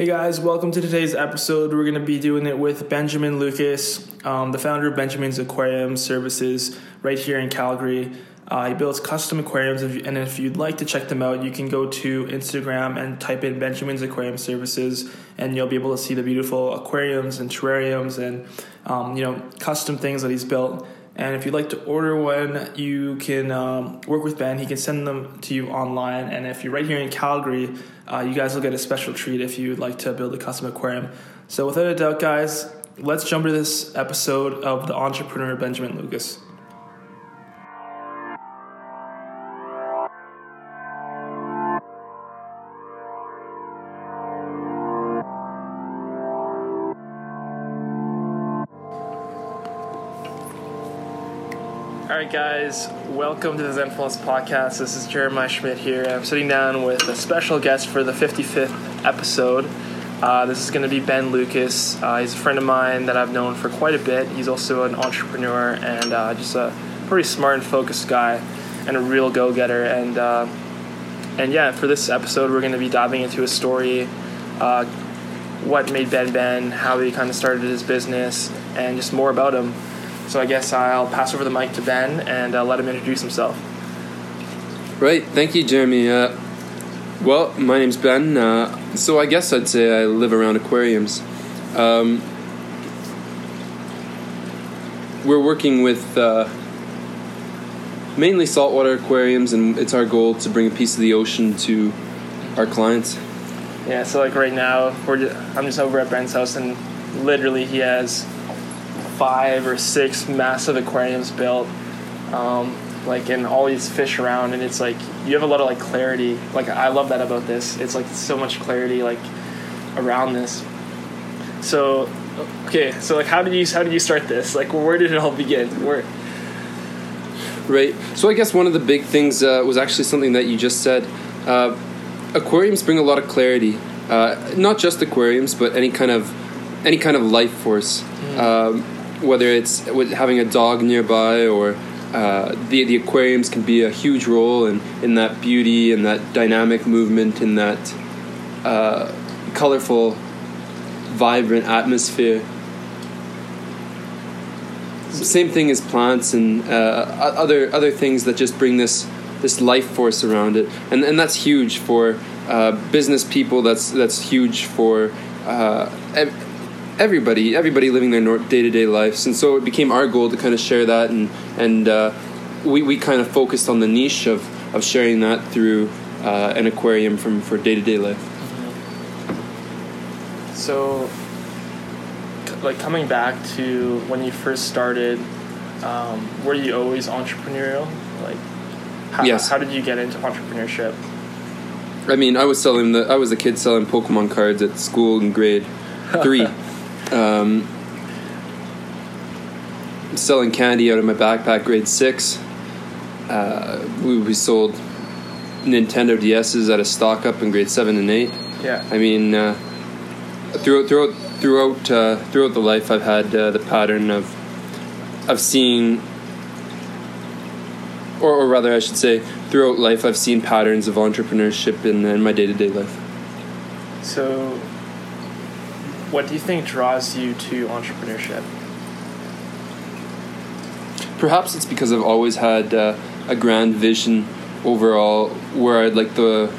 Hey guys, welcome to today's episode. We're going to be doing it with Benjamin Lucas, um, the founder of Benjamin's Aquarium Services right here in Calgary. Uh, he builds custom aquariums, and if you'd like to check them out, you can go to Instagram and type in Benjamin's Aquarium Services, and you'll be able to see the beautiful aquariums and terrariums and um, you know custom things that he's built. And if you'd like to order one, you can um, work with Ben. He can send them to you online. And if you're right here in Calgary, uh, you guys will get a special treat if you'd like to build a custom aquarium. So, without a doubt, guys, let's jump to this episode of The Entrepreneur Benjamin Lucas. Guys, welcome to the Zenfluence podcast. This is Jeremiah Schmidt here, I'm sitting down with a special guest for the 55th episode. Uh, this is going to be Ben Lucas. Uh, he's a friend of mine that I've known for quite a bit. He's also an entrepreneur and uh, just a pretty smart and focused guy, and a real go-getter. And uh, and yeah, for this episode, we're going to be diving into his story, uh, what made Ben Ben, how he kind of started his business, and just more about him. So I guess I'll pass over the mic to Ben and uh, let him introduce himself. Right. Thank you, Jeremy. Uh, well, my name's Ben. Uh, so I guess I'd say I live around aquariums. Um, we're working with uh, mainly saltwater aquariums, and it's our goal to bring a piece of the ocean to our clients. Yeah. So like right now, we're just, I'm just over at Ben's house, and literally he has five or six massive aquariums built. Um, like and all these fish around and it's like you have a lot of like clarity like i love that about this it's like so much clarity like around this so okay so like how did you how did you start this like where did it all begin where Right. So I guess one of the big things uh, was actually something that you just said. Uh, aquariums bring a lot of clarity. Uh, not just aquariums, but any kind of any kind of life force. Um, whether it's having a dog nearby or uh, the the aquariums can be a huge role in, in that beauty and that dynamic movement in that uh, colorful, vibrant atmosphere. Same thing as plants and uh, other other things that just bring this this life force around it, and and that's huge for uh, business people. That's that's huge for uh, ev- everybody everybody living their day to day lives. And so it became our goal to kind of share that, and and uh, we we kind of focused on the niche of of sharing that through uh, an aquarium from for day to day life. so like coming back to when you first started um, were you always entrepreneurial like how, Yes. how did you get into entrepreneurship I mean, I was selling the I was a kid selling Pokemon cards at school in grade three. um, selling candy out of my backpack, grade six. Uh, we, we sold Nintendo DSs at a stock up in grade seven and eight. yeah I mean, uh, throughout throughout throughout uh, throughout the life, I've had uh, the pattern of of seeing, or, or rather, I should say, throughout life, I've seen patterns of entrepreneurship in, in my day to day life. so what do you think draws you to entrepreneurship Perhaps it's because I've always had uh, a grand vision overall, where I'd like the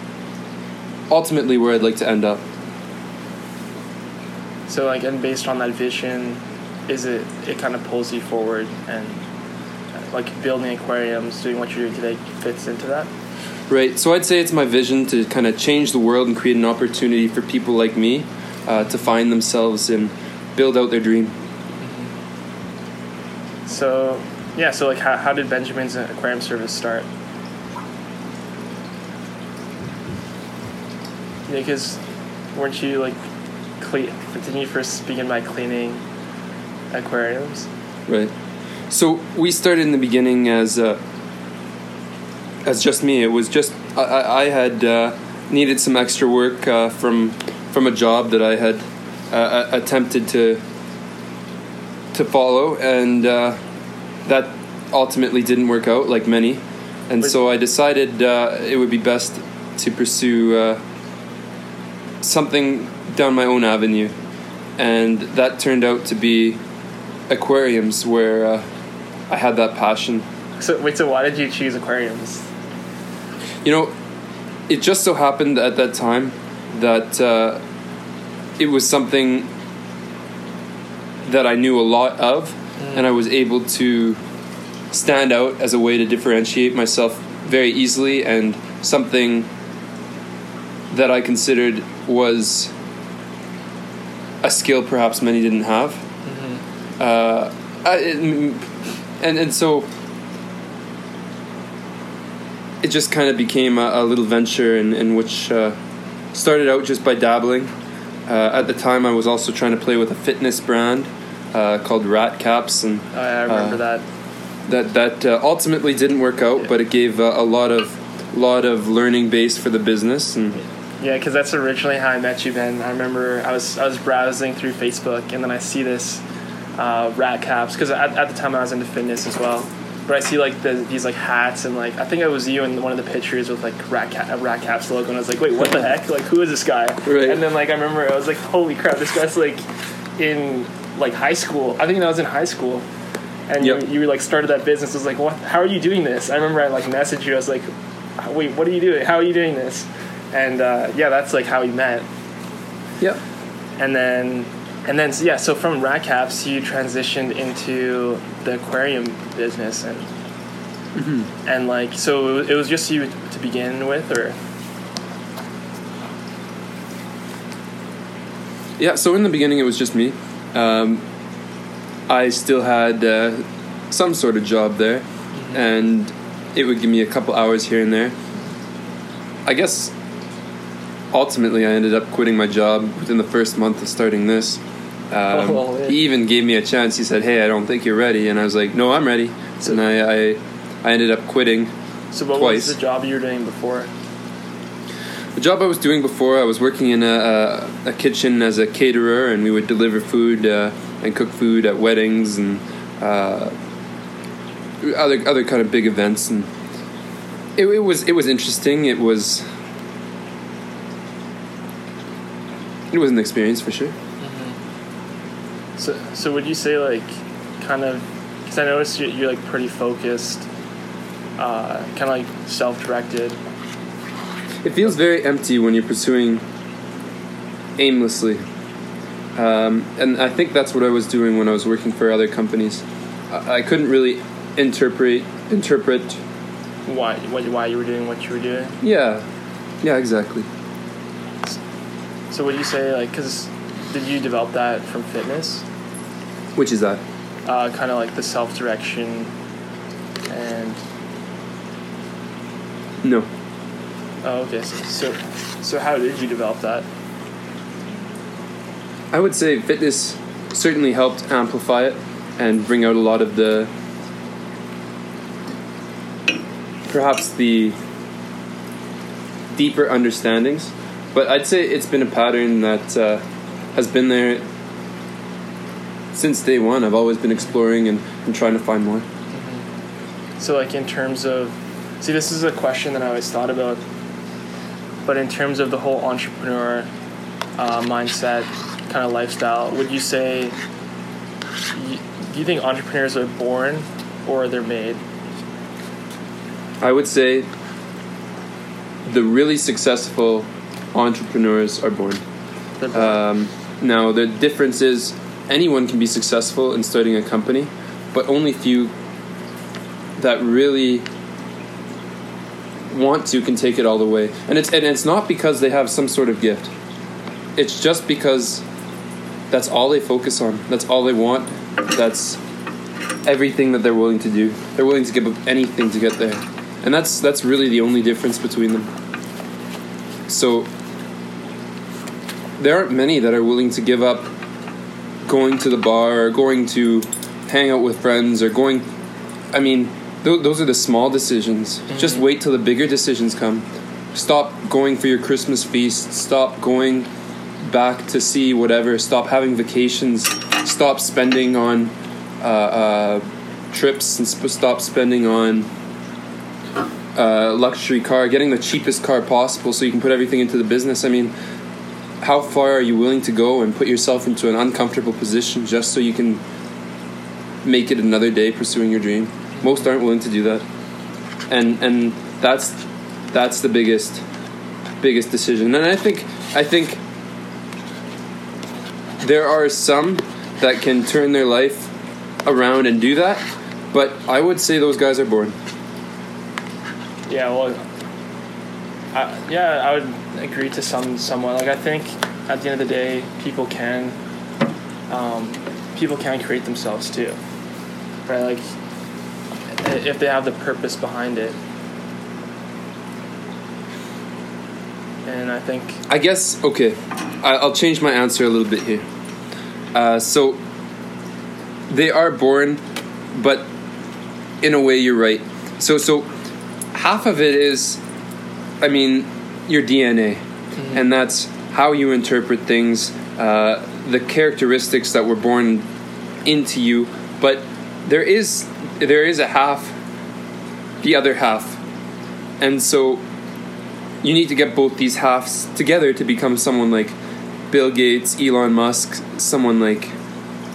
ultimately where I'd like to end up. so like and based on that vision is it it kind of pulls you forward and uh, like building aquariums doing what you're doing today fits into that Right. So I'd say it's my vision to kind of change the world and create an opportunity for people like me uh, to find themselves and build out their dream. So, yeah, so like how, how did Benjamin's aquarium service start? Because weren't you like, cle- didn't you first begin by cleaning aquariums? Right. So we started in the beginning as uh, as just me. It was just I, I I had uh, needed some extra work uh, from from a job that I had uh, attempted to to follow, and uh, that ultimately didn't work out, like many. And so I decided uh, it would be best to pursue uh, something down my own avenue, and that turned out to be aquariums where uh, I had that passion. So wait, so why did you choose aquariums? You know, it just so happened at that time that uh, it was something that I knew a lot of, and I was able to stand out as a way to differentiate myself very easily, and something that I considered was a skill perhaps many didn't have. Uh, I, and and so it just kind of became a, a little venture in, in which uh, started out just by dabbling. Uh, at the time, I was also trying to play with a fitness brand uh, called Rat Caps, and Oh, yeah, I remember Uh, that. that that uh, ultimately didn't work out, but it gave uh, a lot of lot of learning base for the business, and Yeah, because that's originally how I met you, Ben. I remember I was I was browsing through Facebook, and then I see this uh, rat caps because at, at the time I was into fitness as well. But I see like the, these like hats and like I think it was you in one of the pictures with like rat cap, a rat caps logo, and I was like, wait, what the heck? Like, who is this guy? Right. And then like I remember I was like, holy crap, this guy's like in like high school. I think that was in high school. And Yep. you, you like started that business. I was like, what? How are you doing this? I remember I like messaged you. I was like, wait, what are you doing? How are you doing this? And uh, yeah, that's like how we met. yep, And then, and then yeah. So from Rat Caps, you transitioned into the aquarium business, and and like so it was just you to begin with, or yeah. So in the beginning, it was just me. Um, I still had uh, some sort of job there, and it would give me a couple hours here and there. I guess ultimately, I ended up quitting my job within the first month of starting this. Um, Oh, yeah. He even gave me a chance. He said, "Hey, I don't think you're ready," and I was like, "No, I'm ready." So- and I, I, I ended up quitting. so what Twice. was the job you were doing before? The job I was doing before, I was working in a, a, a kitchen as a caterer, and we would deliver food uh, and cook food at weddings and uh, other other kind of big events. And it, it was it was interesting. It was it was an experience for sure. So so would you say like kind of because I noticed you, you're like pretty focused, uh, kind of like self-directed. It feels very empty when you're pursuing aimlessly. Um, and I think that's what I was doing when I was working for other companies. I, I couldn't really interpret interpret. Why why why you were doing what you were doing? Yeah, yeah, exactly. So would you say like because did you develop that from fitness? Which is that? Uh, kind of like the self-direction and No, oh okay so so how did you develop that? I would say fitness certainly helped amplify it and bring out a lot of the perhaps the deeper understandings. But I'd say it's been a pattern that uh, has been there since day one. I've always been exploring and, and trying to find more. So like in terms of see this is a question that I always thought about, but in terms of the whole entrepreneur uh, mindset, kind of lifestyle, would you say? do you think entrepreneurs are born or they're made? I would say the really successful entrepreneurs are born. Um, now, the difference is anyone can be successful in starting a company, but only few that really want to can take it all the way. And it's and it's not because they have some sort of gift. It's just because that's all they focus on. That's all they want. That's everything that they're willing to do. They're willing to give up anything to get there. And that's that's really the only difference between them. So there aren't many that are willing to give up going to the bar or going to hang out with friends or going I mean th- those are the small decisions. Just wait till the bigger decisions come. Stop going for your Christmas feast. Stop going back to see whatever. Stop having vacations. Stop spending on uh, uh, trips and sp- stop spending on uh, luxury car. Getting the cheapest car possible so you can put everything into the business. I mean, how far are you willing to go and put yourself into an uncomfortable position just so you can make it another day pursuing your dream. Most aren't willing to do that, and and that's that's the biggest biggest decision. And I think I think there are some that can turn their life around and do that, but I would say those guys are born. Yeah, well, I, yeah, I would agree to some somewhat. Like I think at the end of the day, people can um, people can create themselves too, right? Like if they have the purpose behind it. And I think I guess okay. I'll change my answer a little bit here. Uh, so they are born, but in a way you're right. So so half of it is, I mean, your DNA, and that's how you interpret things, uh, the characteristics that were born into you. But there is there is a half, the other half, and so you need to get both these halves together to become someone like Bill Gates, Elon Musk, someone like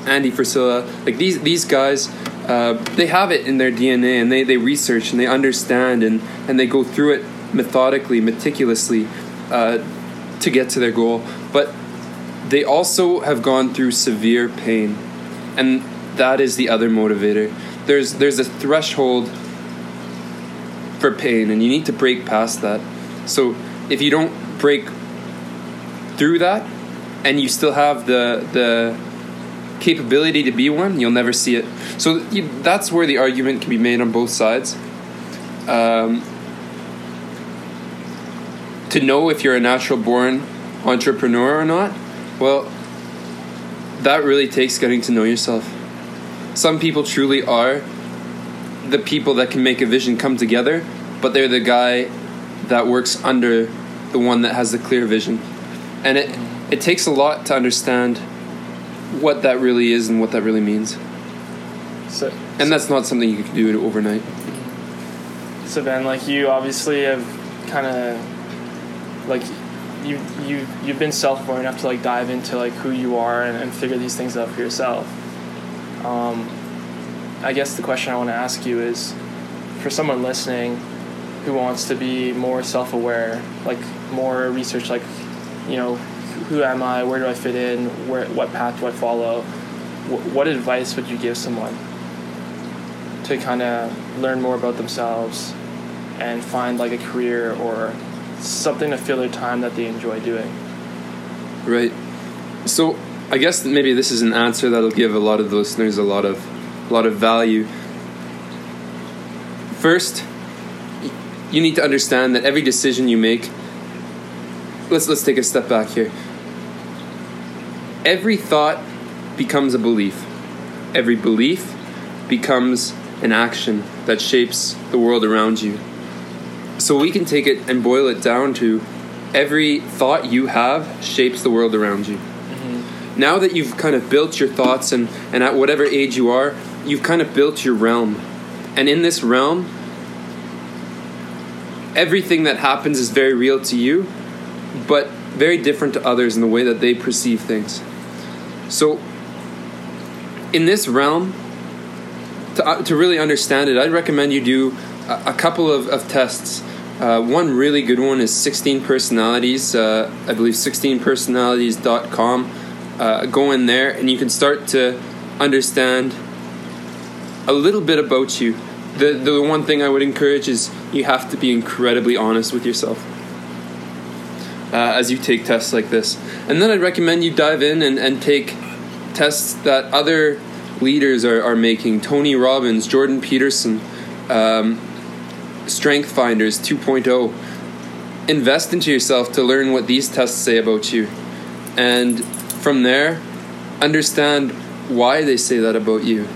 Andy Frisella. Like these these guys, uh, they have it in their DNA, and they, they research and they understand and and they go through it methodically, meticulously, uh, to get to their goal. But they also have gone through severe pain, and that is the other motivator. There's there's a threshold for pain, and you need to break past that. So if you don't break through that, and you still have the the capability to be one, you'll never see it. So that's where the argument can be made on both sides. Um, to know if you're a natural born entrepreneur or not, well, that really takes getting to know yourself. Some people truly are the people that can make a vision come together, but they're the guy that works under the one that has the clear vision. And it it takes a lot to understand what that really is and what that really means. so. And that's not something you can do overnight. So Ben, like you obviously have kind of like you you you've been self-aware enough to like dive into like who you are and, and figure these things out for yourself. Um, I guess the question I want to ask you is, for someone listening who wants to be more self-aware, like more research, like you know, who am I? Where do I fit in? Where what path do I follow? Wh- what advice would you give someone to kind of learn more about themselves and find like a career or something to fill their time that they enjoy doing. Right. So I guess maybe this is an answer that'll give a lot of the listeners a lot of a lot of value. First, you need to understand that every decision you make let's let's take a step back here. Every thought becomes a belief. Every belief becomes an action that shapes the world around you. So we can take it and boil it down to every thought you have shapes the world around you. Now that you've kind of built your thoughts and, and at whatever age you are, you've kind of built your realm. And in this realm, everything that happens is very real to you, but very different to others in the way that they perceive things. So, in this realm, to, uh, to really understand it, I'd recommend you do a, a couple of, of tests. Uh, one really good one is 16 personalities. Uh, I believe 16personalities.com. Uh, go in there and you can start to understand a little bit about you. The, the one thing I would encourage is you have to be incredibly honest with yourself uh, as you take tests like this. And then I'd recommend you dive in and, and take tests that other leaders are, are making Tony Robbins, Jordan Peterson, um, Strength Finders 2.0. Invest into yourself to learn what these tests say about you. And from there, understand why they say that about you.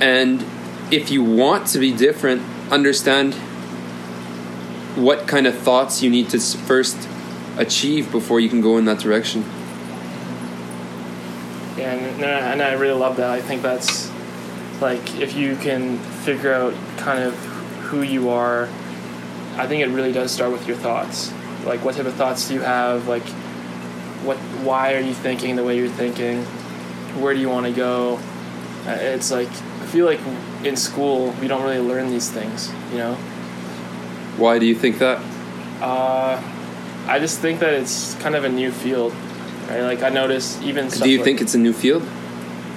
And if you want to be different, understand what kind of thoughts you need to first achieve before you can go in that direction. Yeah, and, and I really love that. I think that's like if you can figure out kind of who you are, I think it really does start with your thoughts. Like what type of thoughts do you have? Like what why are you thinking the way you're thinking where do you want to go uh, it's like i feel like in school we don't really learn these things you know Why do you think that? uh, i just think that it's kind of a new field right like i notice even Do you like- think it's a new field?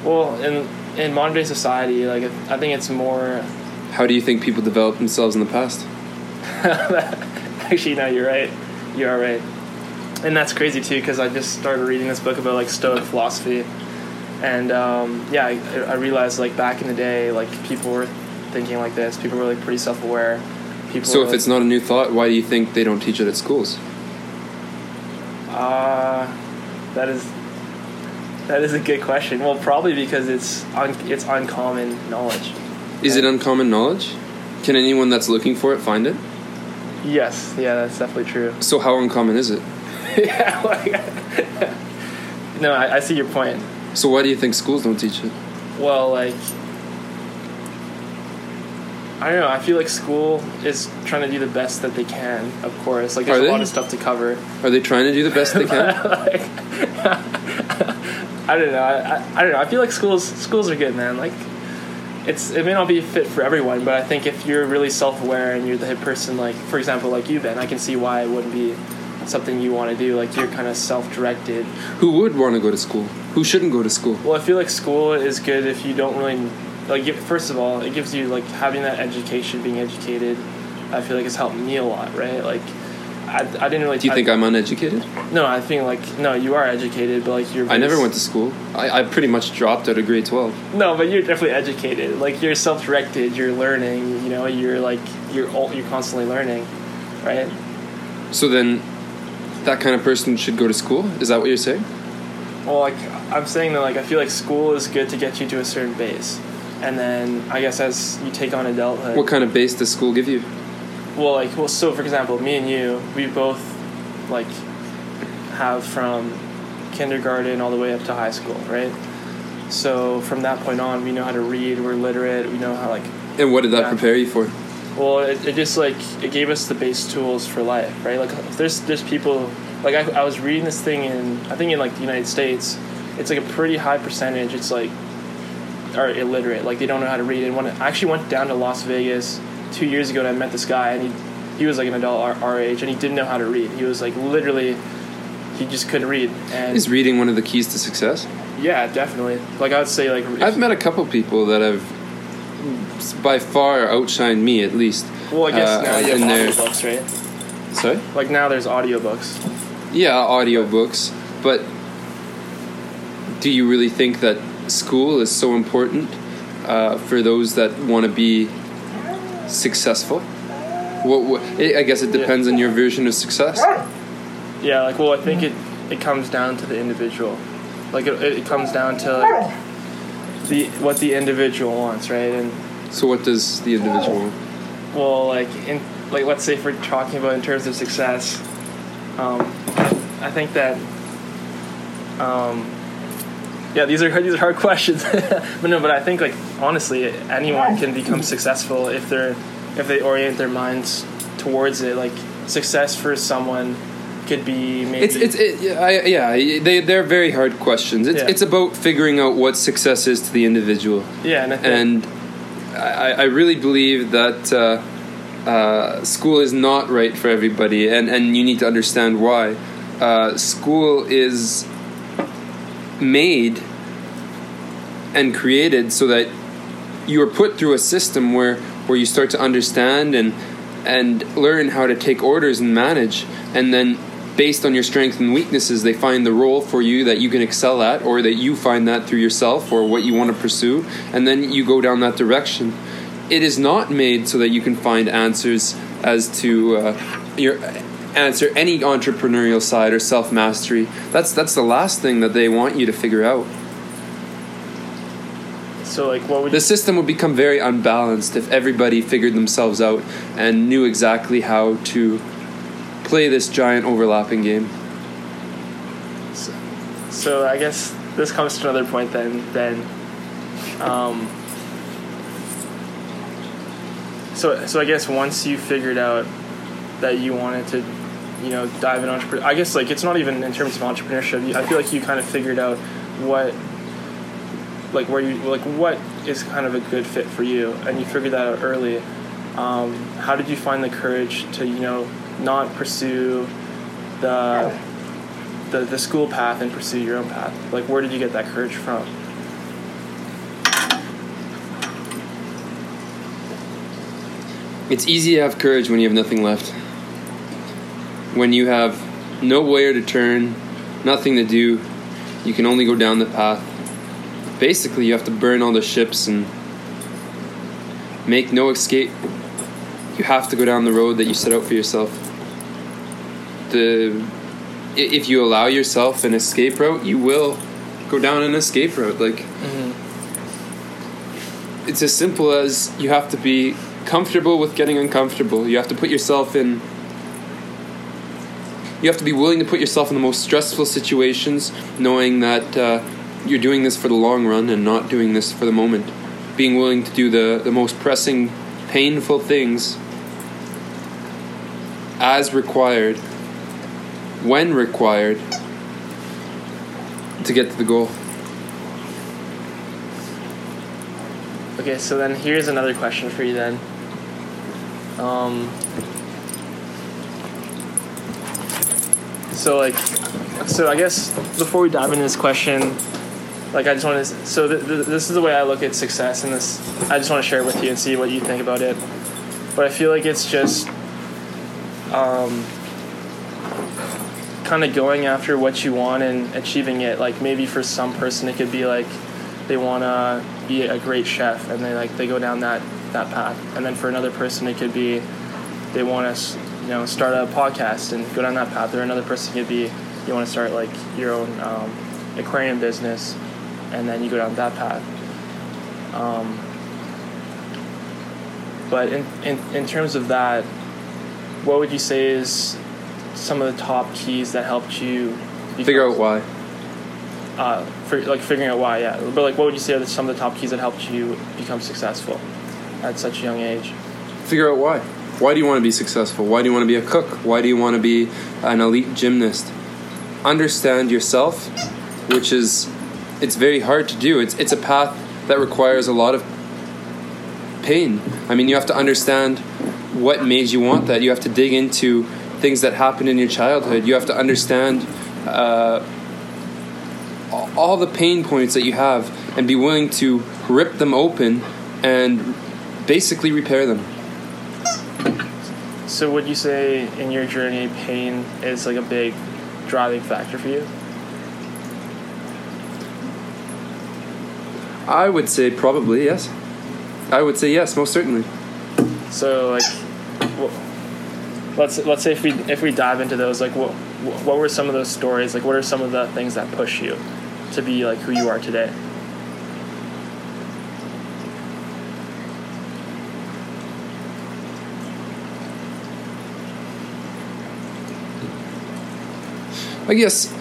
well in in modern day society like i think it's more How do you think people developed themselves in the past? Actually, no, you're right. You are right. And that's crazy too, because I just started reading this book about like Stoic philosophy, and um, yeah, I, I realized like back in the day, like people were thinking like this. People were like pretty self-aware. People. So if like, it's not a new thought, why do you think they don't teach it at schools? uh, that is that is a good question. Well, probably because it's un, it's uncommon knowledge. Is it uncommon knowledge? Can anyone that's looking for it find it? Yes, yeah, that's definitely true. So how uncommon is it? yeah, like, no, I, I see your point. So why do you think schools don't teach it? Well, like I don't know. I feel like school is trying to do the best that they can. Of course, like there's Are a they? lot of stuff to cover. Are they trying to do the best they can? like, I don't know. I, I, I don't know. I feel like schools schools are good, man. Like it's it may not be fit for everyone, but I think if you're really self aware and you're the hip person, like for example, like you, Ben, I can see why it wouldn't be something you want to do. Like you're kind of self directed. Who would want to go to school? Who shouldn't go to school? Well, I feel like school is good if you don't really like. First of all, it gives you like having that education, being educated. I feel like it's helped me a lot, right? Like, I, I didn't really. Do you think I'm uneducated? No, I think like no, you are educated, but like you're. I never went to school. I, I pretty much dropped out of grade 12. No, but you're definitely educated. Like you're self-directed. You're learning. You know, you're like you're all, you're constantly learning, right? So then, that kind of person should go to school? Is that what you're saying? Well, like I'm saying that like I feel like school is good to get you to a certain base, and then I guess as you take on adulthood. What kind of base does school give you? Well, like, well, so for example, me and you, we both like have from kindergarten all the way up to high school, right? So from that point on, we know how to read. We're literate. We know how like. And what did that Yeah. prepare you for? Well, it, it just like it gave us the base tools for life, right? Like, if there's there's people like I, I was reading this thing in I think in like the United States, it's like a pretty high percentage. It's like are illiterate, like they don't know how to read. And when I actually went down to Las Vegas two years ago, and I met this guy, and he he was like an adult our, our age, and he didn't know how to read. He was like literally, he just couldn't read. And Is reading one of the keys to success? yeah, definitely. Like I would say, like I've met a couple people that have by far outshined me at least. well, I guess uh, now you have audiobooks, right? Sorry? Like now there's audiobooks. Yeah, audiobooks. But do you really think that school is so important uh, for those that want to be successful? What, what, I guess it depends on your version of success. Yeah, like well, I think it it comes down to the individual. Like it, it comes down to like, the what the individual wants, right? And So, what does the individual want? well, like in like let's say if we're talking about in terms of success, um, I think that um, yeah, these are these are hard questions, but no, but I think like honestly, anyone can become successful if they're if they orient their minds towards it. Like success for someone could be maybe It's it's it, yeah, I, yeah they they're very hard questions. It's Yeah. it's about figuring out what success is to the individual, yeah, and I think, and I, I really believe that uh, uh, school is not right for everybody, and and you need to understand why. Uh, school is made and created so that you are put through a system where where you start to understand and and learn how to take orders and manage. And then based on your strengths and weaknesses they find the role for you that you can excel at or that you find that through yourself or what you want to pursue. And then you go down that direction. It is not made so that you can find answers as to uh, your answer any entrepreneurial side or self mastery that's that's the last thing that they want you to figure out so like what would the system would become very unbalanced if everybody figured themselves out and knew exactly how to play this giant overlapping game. So I guess this comes to another point then. Then, um, so so I guess once you figured out that you wanted to you know dive in entrepreneur? I guess like it's not even in terms of entrepreneurship. I feel like you kind of figured out what like where you like what is kind of a good fit for you, and you figured that out early. Um, how did you find the courage to you know not pursue the the, the school path and pursue your own path? Like where did you get that courage from? It's easy to have courage when you have nothing left. When you have nowhere to turn, nothing to do, you can only go down the path. Basically, you have to burn all the ships and make no escape. You have to go down the road that you set out for yourself. The if you allow yourself an escape route, you will go down an escape route. Like mm-hmm. it's as simple as you have to be comfortable with getting uncomfortable. You have to put yourself in. You have to be willing to put yourself in the most stressful situations, knowing that uh, you're doing this for the long run and not doing this for the moment. Being willing to do the, the most pressing, painful things as required, when required, to get to the goal. Okay, so then here's another question for you then. Um, so like, so I guess before we dive into this question, like I just want to, so th- th- this is the way I look at success, and this I just want to share it with you and see what you think about it. But I feel like it's just, um, kind of going after what you want and achieving it. Like maybe for some person it could be like they want to be a great chef and they like they go down that that path and then for another person it could be they want to you know start a podcast and go down that path or another person could be you want to start like your own um, aquarium business and then you go down that path um, but in, in, in terms of that what would you say is some of the top keys that helped you Figure out why. uh, for, like figuring out why, yeah. But like, what would you say are some of the top keys that helped you become successful at such a young age? figure out why. Why do you want to be successful? Why do you want to be a cook? Why do you want to be an elite gymnast? Understand yourself, which is it's very hard to do. It's it's a path that requires a lot of pain. I mean, you have to understand what made you want that. You have to dig into things that happened in your childhood. You have to understand uh, all the pain points that you have and be willing to rip them open and basically repair them. So, would you say in your journey, pain is like a big driving factor for you? I would say probably yes. I would say yes, most certainly. So, like, wh- let's let's say if we if we dive into those, like, what what were some of those stories? Like, what are some of the things that push you to be like who you are today? I guess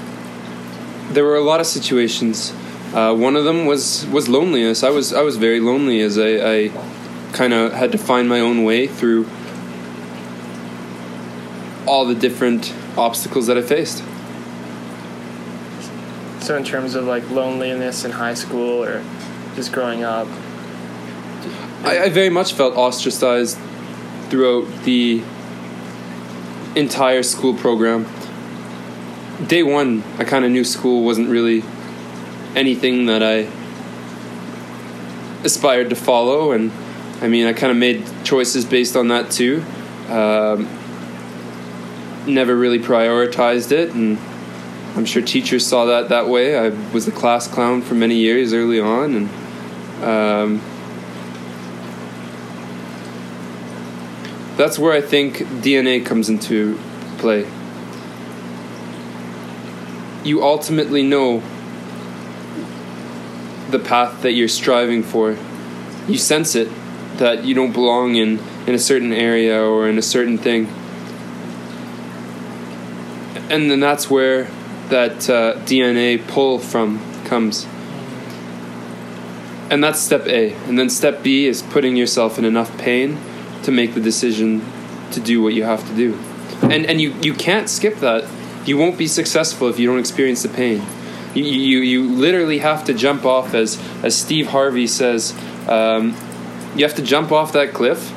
there were a lot of situations. Uh, one of them was was loneliness. I was I was very lonely as I, I kind of had to find my own way through all the different obstacles that I faced. So, in terms of like loneliness in high school or just growing up, I, I very much felt ostracized throughout the entire school program. Day one, I kind of knew school wasn't really anything that I aspired to follow, and I mean, I kind of made choices based on that too. Um, never really prioritized it, and I'm sure teachers saw that that way. I was the class clown for many years early on, and um, that's where I think DNA comes into play. You ultimately know the path that you're striving for. You sense it that you don't belong in, in a certain area or in a certain thing. And then that's where that uh, DNA pull from comes. And that's step A. And then step B is putting yourself in enough pain to make the decision to do what you have to do. and and you you can't skip that. You won't be successful if you don't experience the pain. You you, you literally have to jump off as as Steve Harvey says. Um, you have to jump off that cliff,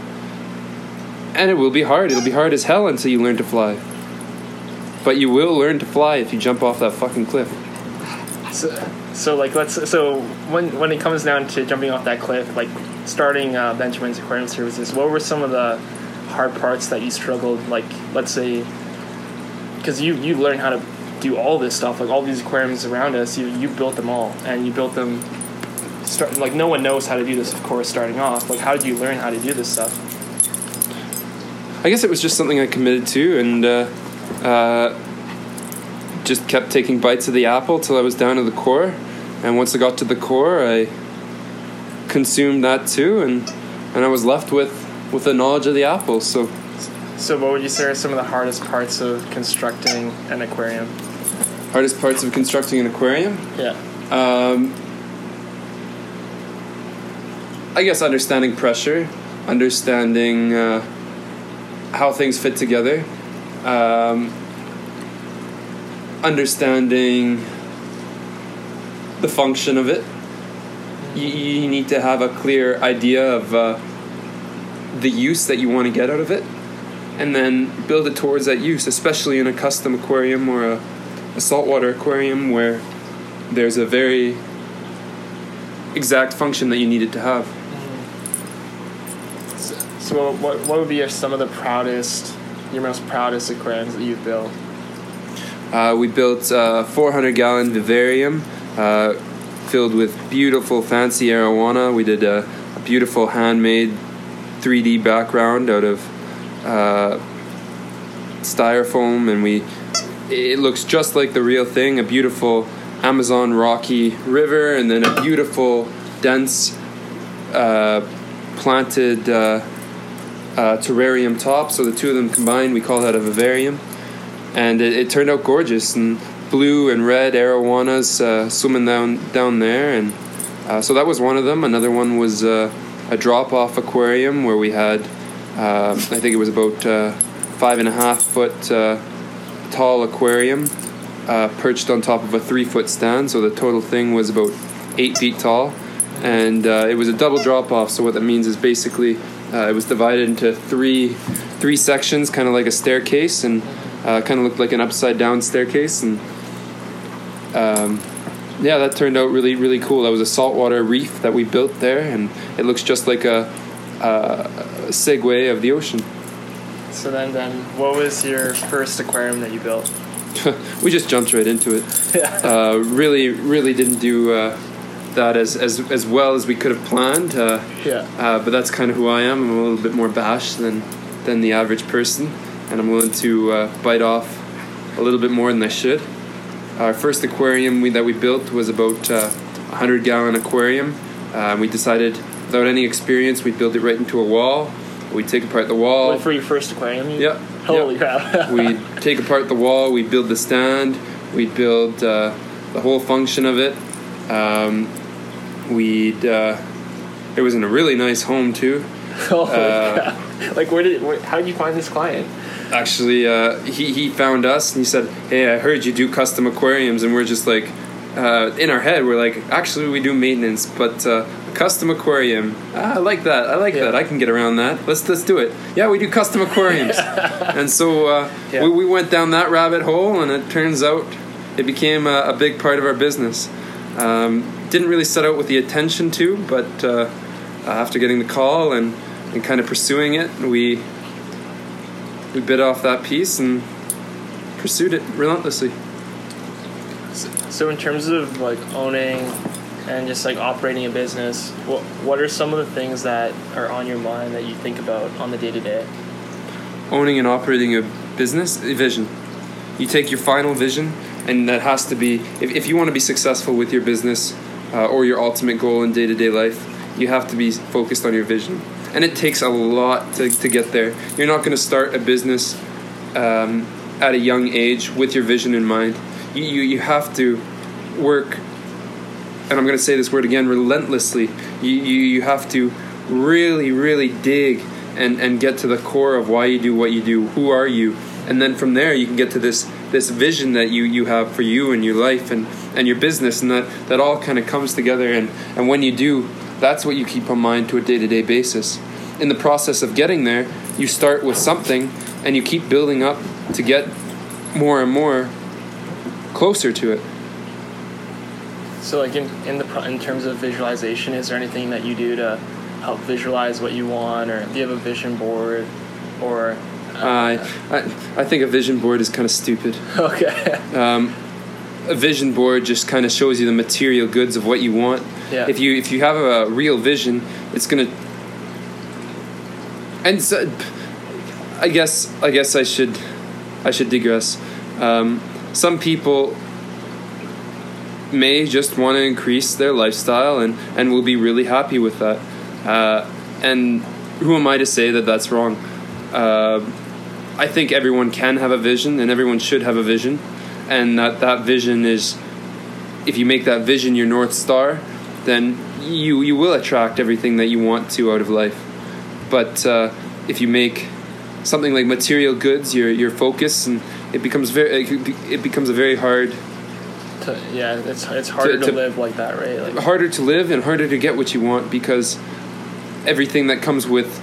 and it will be hard. It'll be hard as hell until you learn to fly. But you will learn to fly if you jump off that fucking cliff. So, so like let's so when when it comes down to jumping off that cliff, like starting uh, Benjamin's Aquarium Services, what were some of the hard parts that you struggled? Like let's say, because you you learned how to do all this stuff, like all these aquariums around us, you you built them all, and you built them. Start, like no one knows how to do this, of course, starting off. Like how did you learn how to do this stuff? I guess it was just something I committed to, and uh, uh, just kept taking bites of the apple till I was down to the core. And once I got to the core, I consumed that too, and and I was left with with the knowledge of the apple. So, So what would you say are some of the hardest parts of constructing an aquarium? hardest parts of constructing an aquarium. Yeah. Um, I guess understanding pressure, understanding uh, how things fit together, um, understanding the function of it. You, you need to have a clear idea of uh, the use that you want to get out of it, and then build it towards that use, especially in a custom aquarium or a, a saltwater aquarium where there's a very exact function that you need it to have. So, so what what would be your, some of the proudest, your most proudest aquariums that you've built? Uh, we built a 400 gallon vivarium uh, filled with beautiful fancy arowana. We did a, a beautiful handmade 3D background out of uh, styrofoam, and we it looks just like the real thing. A beautiful Amazon rocky river, and then a beautiful dense uh, planted uh, uh, terrarium top. So the two of them combined, we call that a vivarium and it, it turned out gorgeous and blue and red arowanas uh, swimming down down there and uh, so that was one of them another one was a drop off aquarium where we had I think it was about uh, five and a half foot uh, tall aquarium uh, perched on top of a three foot stand. So the total thing was about eight feet tall. And it was a double drop off so what that means is basically it was divided into three three sections kind of like a staircase and kind of looked like an upside down staircase. And um, yeah that turned out really really cool. That was a saltwater reef that we built there. And it looks just like a, a segue of the ocean. So then, then what was your first aquarium that you built? we just jumped right into it. Uh, really really didn't do uh, that as, as as well as we could have planned uh, Yeah. uh, but that's kind of who I am. I'm a little bit more bashed than than the average person and I'm willing to uh, bite off a little bit more than I should. Our first aquarium we, that we built was about uh, a 100 gallon aquarium. We decided without any experience we'd build it right into a wall we'd take apart the wall for your first aquarium? You, yeah Holy yeah. crap. we'd take apart the wall, we'd build the stand, we'd build uh, the whole function of it. Um, we'd, uh, it was in a really nice home too. Holy uh, crap. Like, where did, where, how did you find this client? Actually, uh, he, he found us and he said, Hey, I heard you do custom aquariums. And we're just like, uh, in our head, we're like, Actually, we do maintenance, but uh, custom aquarium. Ah, I like that. I like Yeah. that. I can get around that. Let's, let's do it. Yeah, we do custom aquariums. and so uh, Yeah. we, we went down that rabbit hole, and it turns out it became a, a big part of our business. Um, didn't really set out with the attention to, but uh, after getting the call and, and kind of pursuing it, we we bit off that piece and pursued it relentlessly. So, in terms of like owning and just like operating a business, what what are some of the things that are on your mind that you think about on the day to day? Owning and operating a business, a vision. You take your final vision, and that has to be if, if you want to be successful with your business uh, or your ultimate goal in day to day life, you have to be focused on your vision. And it takes a lot to, to get there. You're not going to start a business um, at a young age with your vision in mind. You, you, you have to work and I'm going to say this word again relentlessly. You, you, you have to really, really dig and, and get to the core of why you do what you do. Who are you? and then from there you can get to this this vision that you you have for you and your life and and your business and that that all kind of comes together and and when you do that's what you keep in mind to a day-to-day basis in the process of getting there you start with something and you keep building up to get more and more closer to it So, like in in the in terms of visualization, is there anything that you do to help visualize what you want, or do you have a vision board, or I, I I think a vision board is kind of stupid okay, um, a vision board just kind of shows you the material goods of what you want. Yeah. If you if you have a real vision, it's gonna. And so, I guess I guess I should I should digress. Um, some people may just want to increase their lifestyle and and will be really happy with that. Uh, and who am I to say that that's wrong? Uh, I think everyone can have a vision and everyone should have a vision and that that vision is if you make that vision your north star then you you will attract everything that you want to out of life but uh, if you make something like material goods your your focus and it becomes very it becomes a very hard to, yeah, it's it's harder to, to- live like that, right? Like, harder to live and harder to get what you want because everything that comes with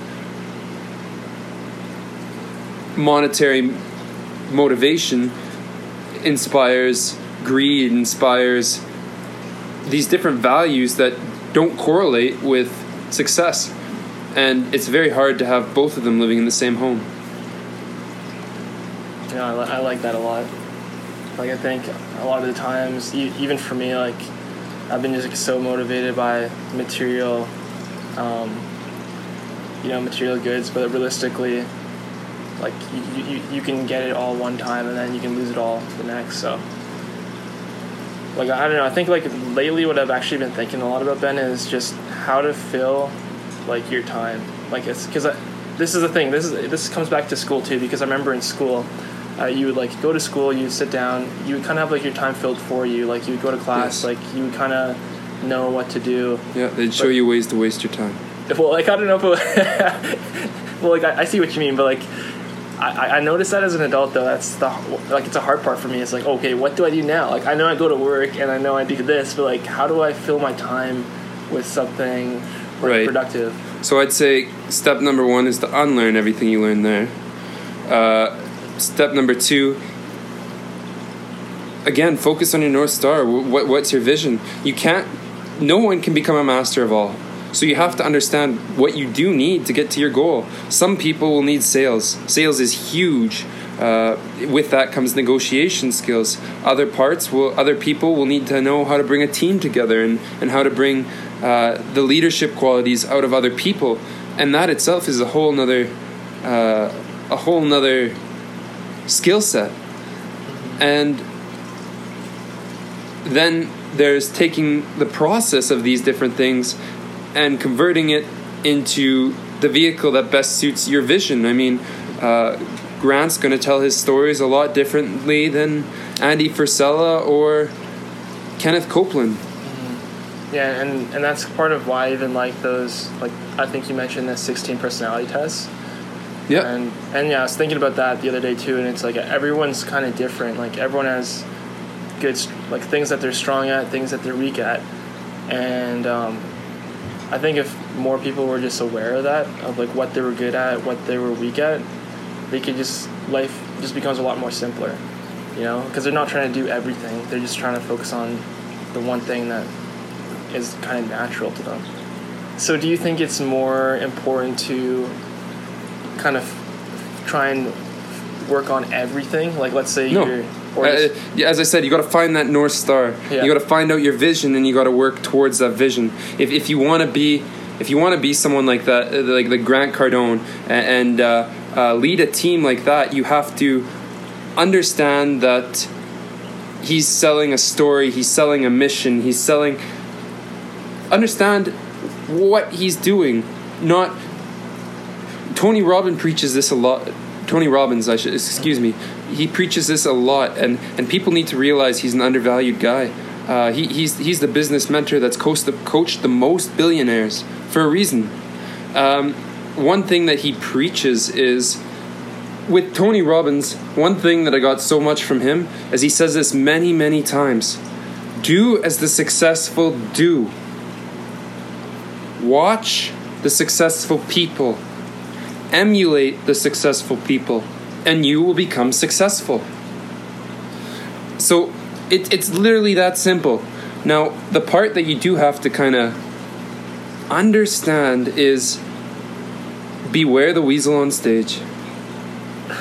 monetary motivation inspires greed, inspires these different values that don't correlate with success. And it's very hard to have both of them living in the same home. Yeah, I, li- I like that a lot. Like, I think a lot of the times, even for me, like, I've been just like, so motivated by material, um, you know, material goods, but realistically, like, you, you, you can get it all one time and then you can lose it all the next, so. Like, I don't know, I think, like, lately what I've actually been thinking a lot about, Ben, is just how to fill, like, your time. Like, it's, because this is the thing, this is, this comes back to school, too, because I remember in school, uh, you would like go to school, you would sit down, you would kind of have like your time filled for you. Like you would go to class, Yes. like you would kind of know what to do. Yeah, they'd show you ways to waste your time. Well, like I don't know if it, well, like I, I see what you mean, but like I, I- I noticed that as an adult though. That's the like it's a hard part for me. It's like okay, what do I do now? Like I know I go to work and I know I do this, but like how do I fill my time with something like, Right. productive? So I'd say step number one is to unlearn everything you learned there. Uh, step number two, again, focus on your north star. What, what's your vision? You can't. No one can become a master of all. So you have to understand what you do need to get to your goal. Some people will need sales. Sales is huge. Uh, with that comes negotiation skills. Other parts will, other people will need to know how to bring a team together and, and how to bring uh, the leadership qualities out of other people, and that itself is a whole nother, uh, a whole nother skill set. And then there's taking the process of these different things and converting it into the vehicle that best suits your vision. I mean, uh, Grant's going to tell his stories a lot differently than Andy Frisella or Kenneth Copeland. Yeah, and and that's part of why even like those. Like I think you mentioned the 16 personality tests. Yeah. And and yeah, I was thinking about that the other day too, and it's like everyone's kind of different. Like everyone has good like things that they're strong at, things that they're weak at, and um, I think if more people were just aware of that, of like what they were good at, what they were weak at, they could just life just becomes a lot more simpler, you know, because they're not trying to do everything. They're just trying to focus on the one thing that is kind of natural to them. So, do you think it's more important to kind of try and work on everything? Like, let's say No. you're, Uh, as I said, you got to find that north star. Yeah. You got to find out your vision, and you got to work towards that vision. If if you want to be, if you want to be someone like that, uh, like the Grant Cardone, a- and uh, uh, lead a team like that, you have to understand that he's selling a story, he's selling a mission, he's selling. Understand what he's doing, not Tony Robbins preaches this a lot. Tony Robbins, I should excuse me. He preaches this a lot, and and people need to realize he's an undervalued guy. Uh, he, he's he's the business mentor that's coached the, coached the most billionaires for a reason. Um, one thing that he preaches is with Tony Robbins, one thing that I got so much from him is he says this many, many times do as the successful do. Watch the successful people, emulate the successful people, and you will become successful. So it, it's literally that simple. Now, the part that you do have to kind of understand is beware the weasel on stage.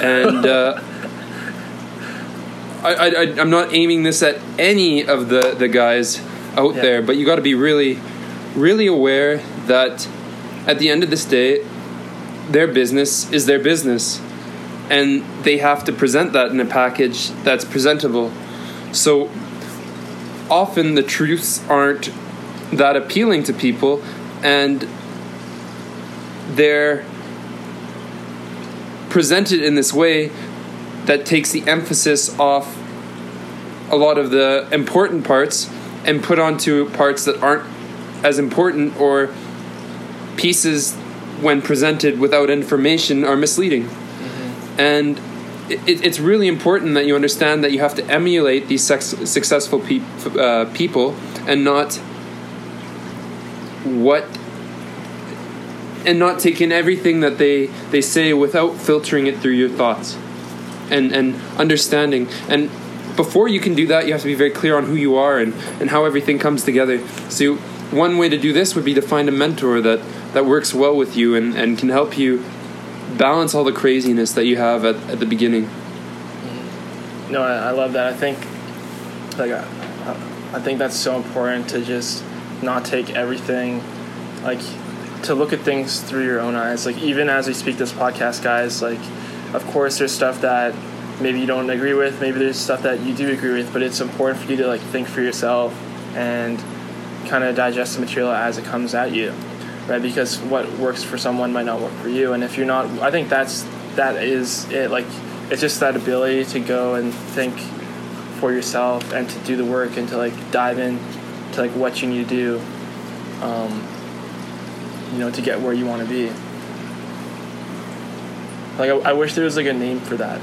And uh, I, I, I'm not aiming this at any of the, the guys out Yeah. there, but you got to be really, really aware that at the end of this day, their business is their business. And they have to present that in a package that's presentable. So often the truths aren't that appealing to people, and they're presented in this way that takes the emphasis off a lot of the important parts and put onto parts that aren't as important or pieces when presented without information are misleading. And it, it's really important that you understand that you have to emulate these sex, successful peop uh, people and not what and not take in everything that they they say without filtering it through your thoughts and and understanding. And before you can do that you have to be very clear on who you are and and how everything comes together. So one way to do this would be to find a mentor that that works well with you and and can help you balance all the craziness that you have at, at the beginning mm. No, I, I love that. I think, like, I, I think that's so important to just not take everything, like, to look at things through your own eyes. Like, even as we speak this podcast, guys, like, of course, there's stuff that maybe you don't agree with. Maybe there's stuff that you do agree with, but it's important for you to like think for yourself and kind of digest the material as it comes at you, right? Because what works for someone might not work for you, and if you're not, I think that's that is it. Like, it's just that ability to go and think for yourself and to do the work and to like dive in to like what you need to do, um, you know, to get where you want to be. Like, I, I wish there was like a name for that,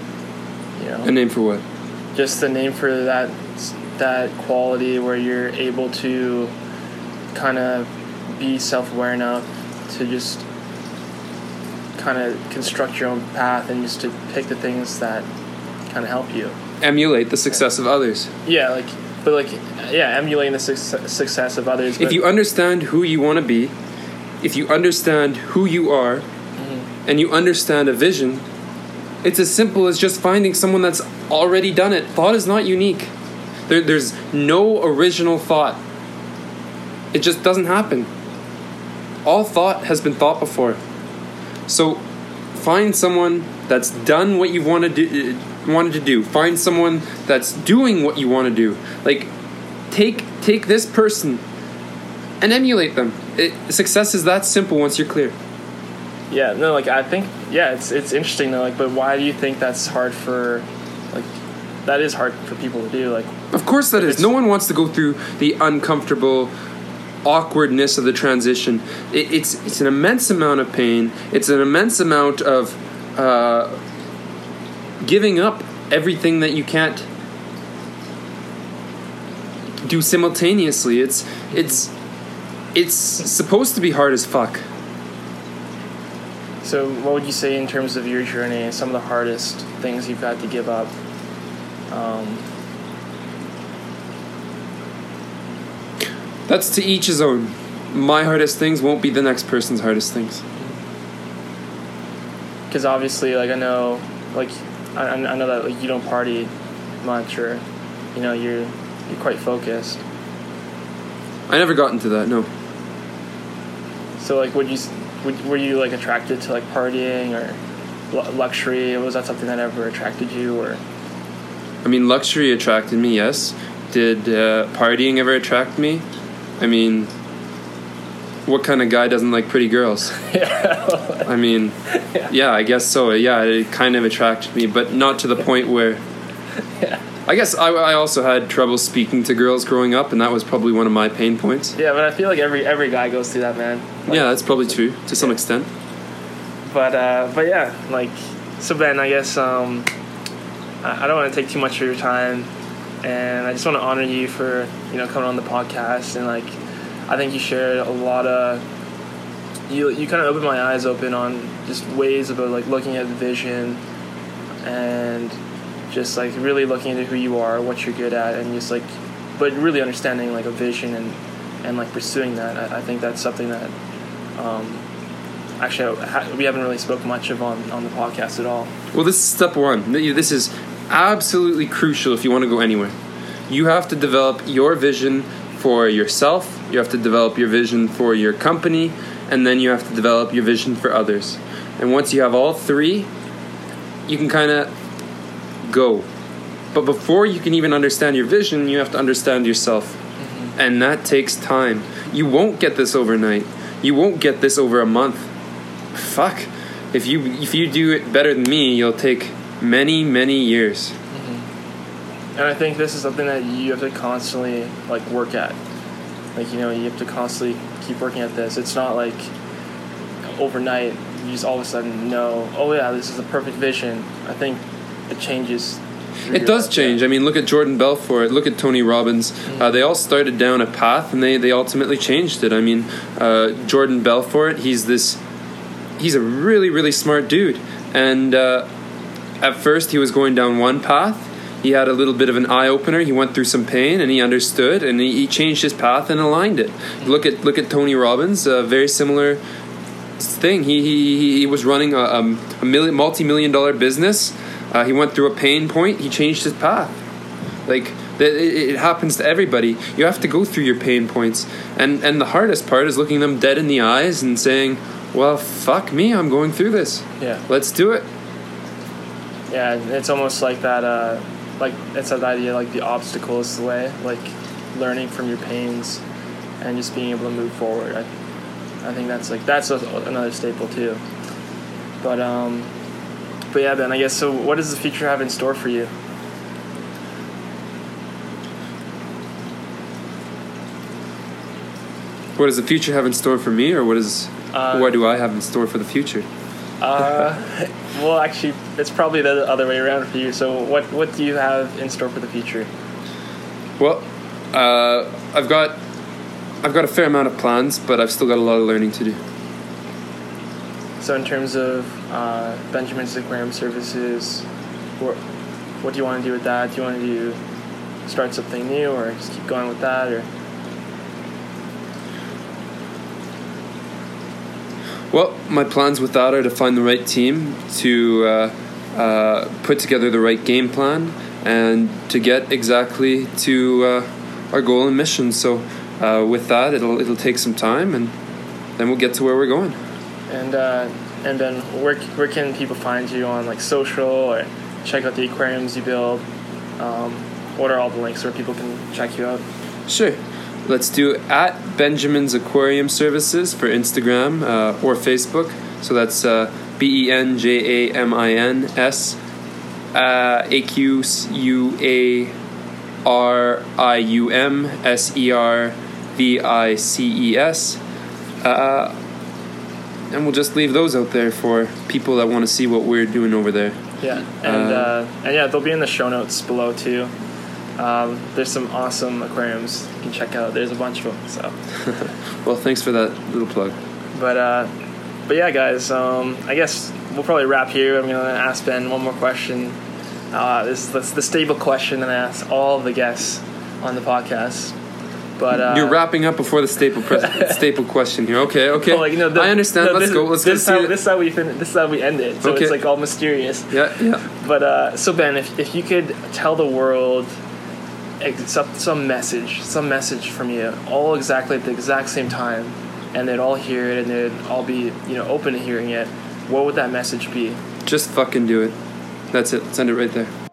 you know a name for what just the name for that that quality where you're able to kind of be self-aware enough to just kind of construct your own path and just to pick the things that kind of help you. Emulate the success of others. Yeah like but like yeah emulating the success, success of others if you understand who you want to be if you understand who you are mm-hmm. and you understand a vision it's as simple as just finding someone that's already done it. Thought is not unique. There, there's no original thought. It just doesn't happen all thought has been thought before. So find someone that's done what you want to do uh, wanted to do. Find someone that's doing what you want to do. Like take take this person and emulate them. It, success is that simple once you're clear. Yeah no like i think yeah it's it's interesting though like but why do you think that's hard for like that is hard for people to do like Of course that is. No one wants to go through the uncomfortable awkwardness of the transition. It, it's it's an immense amount of pain. It's an immense amount of uh, giving up everything that you can't do simultaneously. It's it's it's supposed to be hard as fuck. So, what would you say in terms of your journey? Some of the hardest things you've had to give up. Um, That's to each his own. My hardest things won't be the next person's hardest things. because obviously, like I know, like I, I know that like you don't party much, or you know you're you're quite focused. I never got into that. No. So, like, would you would, were you like attracted to like partying or lu- luxury? Was that something that ever attracted you, or I mean, luxury attracted me, yes. Did uh, partying ever attract me? I mean, what kind of guy doesn't like pretty girls? I mean, yeah, I guess so. Yeah, it kind of attracted me, but not to the point where. Yeah. I guess I, I also had trouble speaking to girls growing up, and that was probably one of my pain points. yeah? But I feel like every every guy goes through that, man. Like, Yeah, that's probably true to some Yeah. extent. But uh, but yeah, like so Ben, I guess um, I, I don't want to take too much of your time, and I just want to honor you for you know coming on the podcast and like I think you shared a lot of you you kind of opened my eyes open on just ways about like looking at the vision and just like really looking into who you are, what you're good at, and just like but really understanding like a vision and and like pursuing that. I, I think that's something that. Um, actually, we haven't really spoke much of on, on the podcast at all. Well, this is step one. This is absolutely crucial if you want to go anywhere. You have to develop your vision for yourself, you have to develop your vision for your company, and then you have to develop your vision for others. And once you have all three, you can kind of go. But before you can even understand your vision, you have to understand yourself. Mm-hmm. And that takes time. You won't get this overnight. You won't get this over a month. Fuck. If you if you do it better than me, you'll take many, many years. Mm-hmm. And I think this is something that you have to constantly like work at. Like you know, you have to constantly keep working at this. It's not like overnight you just all of a sudden know, oh yeah, this is the perfect vision. I think it changes. It does change. I mean, look at Jordan Belfort. Look at Tony Robbins. Mm-hmm. Uh, they all started down a path, and they they ultimately changed it. I mean, uh, Jordan Belfort. He's this. He's a really really smart dude, and uh, at first he was going down one path. He had a little bit of an eye opener. He went through some pain, and he understood, and he, he changed his path and aligned it. Look at look at Tony Robbins. A very similar thing. He he, he was running a, a million multi million dollar business. Uh, he went through a pain point. He changed his path. Like it, it happens to everybody. You have to go through your pain points, and and the hardest part is looking them dead in the eyes and saying, "Well, fuck me, I'm going through this. Yeah, let's do it." Yeah, it's almost like that. Uh, like it's that idea like the obstacle is the way. Like learning from your pains and just being able to move forward. I, I think that's like that's a, another staple too. But um, but yeah, Ben. I guess so. What does the future have in store for you? What does the future have in store for me, or what is uh, what do I have in store for the future? Uh, well, actually, it's probably the other way around for you. So, what what do you have in store for the future? Well, uh, I've got I've got a fair amount of plans, but I've still got a lot of learning to do. So, in terms of uh, Benjamin's Aquarium Services, what, what do you want to do with that? Do you want to do start something new, or just keep going with that, or? Well, my plans with that are to find the right team, to uh, uh, put together the right game plan, and to get exactly to uh, our goal and mission. So uh, with that, it'll it'll take some time, and then we'll get to where we're going. And uh, and then where where can people find you on like social or check out the aquariums you build? Um, what are all the links where people can check you out? Sure. Let's do at Benjamin's Aquarium Services for Instagram uh, or Facebook. So that's uh, B E N J A M I N S uh, A Q U A R I U M S E R V I C E S. Uh, and we'll just leave those out there for people that want to see what we're doing over there. Yeah, and uh, uh, and yeah, they'll be in the show notes below too. Um, there's some awesome aquariums you can check out. There's a bunch of them. So, well, thanks for that little plug. But uh, but yeah, guys. Um, I guess we'll probably wrap here. I'm gonna ask Ben one more question. Uh, this is the stable question that I ask all the guests on the podcast. But uh, you're wrapping up before the staple staple question here. Okay, okay. Well, like, you know, the, I understand. No, Let's go. Let's this go. How, this is how we fin- This is how we end it. So okay. it's like all mysterious. Yeah, yeah. But uh, so Ben, if if you could tell the world some some message, some message from you, all exactly at the exact same time, and they'd all hear it and they'd all be you know open to hearing it, what would that message be? Just fucking do it. That's it. Send it right there.